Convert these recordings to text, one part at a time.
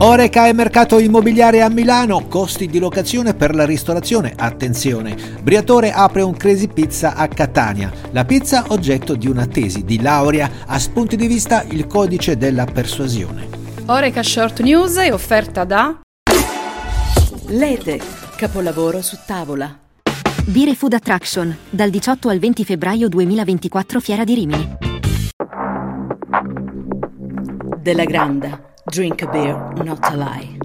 Oreca e mercato immobiliare a Milano, costi di locazione per la ristorazione. Attenzione, Briatore apre un Crazy Pizza a Catania. La pizza oggetto di una tesi di laurea, a spunti di vista il codice della persuasione. Oreca Short News è offerta da Lete, capolavoro su tavola. Bire Food Attraction, dal 18 al 20 febbraio 2024 Fiera di Rimini. Della Granda, drink a beer, not a lie.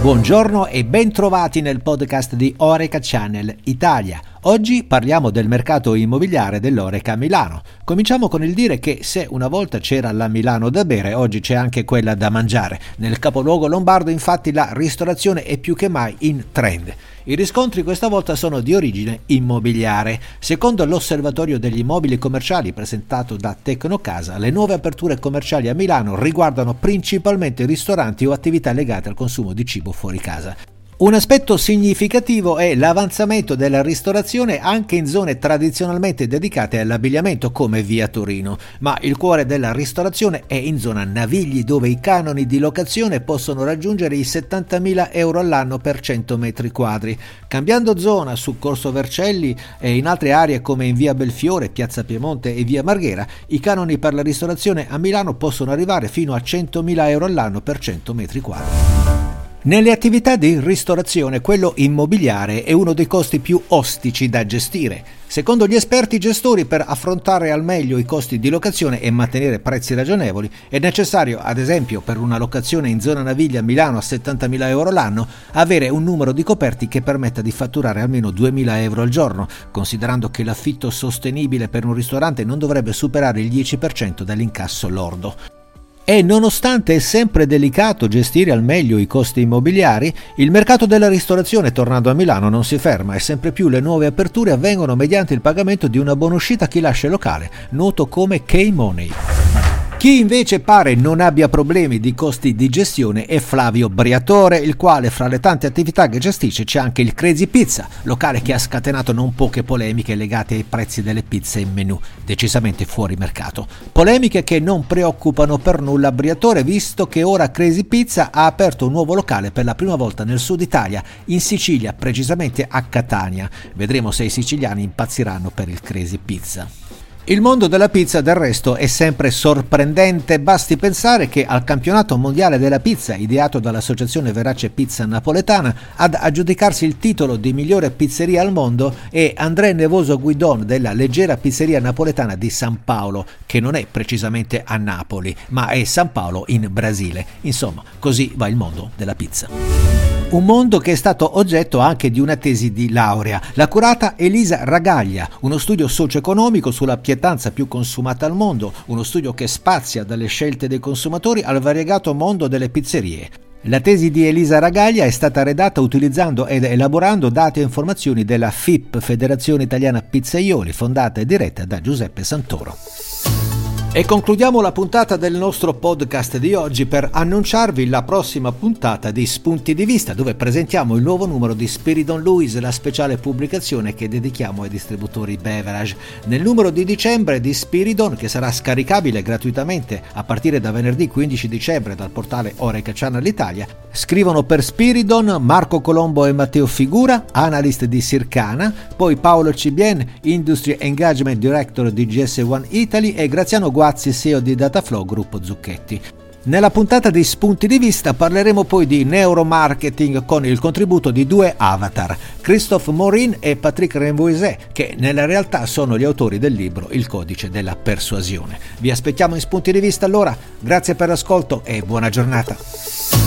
Buongiorno e ben trovati nel podcast di Oreca Channel Italia. Oggi parliamo del mercato immobiliare dell'Oreca Milano. Cominciamo con il dire che se una volta c'era la Milano da bere, oggi c'è anche quella da mangiare. Nel capoluogo lombardo infatti la ristorazione è più che mai in trend. I riscontri questa volta sono di origine immobiliare. Secondo l'osservatorio degli immobili commerciali presentato da Tecnocasa, le nuove aperture commerciali a Milano riguardano principalmente ristoranti o attività legate al consumo di cibo fuori casa. Un aspetto significativo è l'avanzamento della ristorazione anche in zone tradizionalmente dedicate all'abbigliamento come via Torino, ma il cuore della ristorazione è in zona Navigli dove i canoni di locazione possono raggiungere i 70.000 euro all'anno per 100 metri quadri. Cambiando zona su Corso Vercelli e in altre aree come in via Belfiore, piazza Piemonte e via Marghera, i canoni per la ristorazione a Milano possono arrivare fino a 100.000 euro all'anno per 100 metri quadri. Nelle attività di ristorazione quello immobiliare è uno dei costi più ostici da gestire. Secondo gli esperti gestori per affrontare al meglio i costi di locazione e mantenere prezzi ragionevoli è necessario, ad esempio per una locazione in zona Naviglia a Milano a 70.000 euro l'anno, avere un numero di coperti che permetta di fatturare almeno 2.000 euro al giorno, considerando che l'affitto sostenibile per un ristorante non dovrebbe superare il 10% dell'incasso lordo. E nonostante è sempre delicato gestire al meglio i costi immobiliari, il mercato della ristorazione tornando a Milano non si ferma e sempre più le nuove aperture avvengono mediante il pagamento di una buonuscita a chi lascia il locale, noto come K-Money. Chi invece pare non abbia problemi di costi di gestione è Flavio Briatore, il quale fra le tante attività che gestisce c'è anche il Crazy Pizza, locale che ha scatenato non poche polemiche legate ai prezzi delle pizze in menù, decisamente fuori mercato. Polemiche che non preoccupano per nulla Briatore, visto che ora Crazy Pizza ha aperto un nuovo locale per la prima volta nel sud Italia, in Sicilia, precisamente a Catania. Vedremo se i siciliani impazziranno per il Crazy Pizza. Il mondo della pizza del resto è sempre sorprendente, basti pensare che al campionato mondiale della pizza, ideato dall'associazione Verace Pizza Napoletana, ad aggiudicarsi il titolo di migliore pizzeria al mondo è André Nevoso Guidon della leggera pizzeria napoletana di San Paolo, che non è precisamente a Napoli, ma è San Paolo in Brasile. Insomma, così va il mondo della pizza. Un mondo che è stato oggetto anche di una tesi di laurea, la curata Elisa Ragaglia, uno studio socio-economico sulla pietanza più consumata al mondo, uno studio che spazia dalle scelte dei consumatori al variegato mondo delle pizzerie. La tesi di Elisa Ragaglia è stata redatta utilizzando ed elaborando dati e informazioni della FIP, Federazione Italiana Pizzaioli, fondata e diretta da Giuseppe Santoro. E concludiamo la puntata del nostro podcast di oggi per annunciarvi la prossima puntata di Spunti di Vista, dove presentiamo il nuovo numero di Spiridon Louis, la speciale pubblicazione che dedichiamo ai distributori beverage. Nel numero di dicembre di Spiridon, che sarà scaricabile gratuitamente a partire da venerdì 15 dicembre dal portale Oreca Channel Italia, scrivono per Spiridon Marco Colombo e Matteo Figura, analyst di Circana, poi Paolo Cibien, Industry Engagement Director di GS One Italy e Graziano Guardi Guazzi, CEO di Dataflow Gruppo Zucchetti. Nella puntata di Spunti di Vista parleremo poi di neuromarketing con il contributo di due avatar, Christophe Morin e Patrick Renvoiset, che nella realtà sono gli autori del libro Il codice della persuasione. Vi aspettiamo in Spunti di Vista allora, grazie per l'ascolto e buona giornata.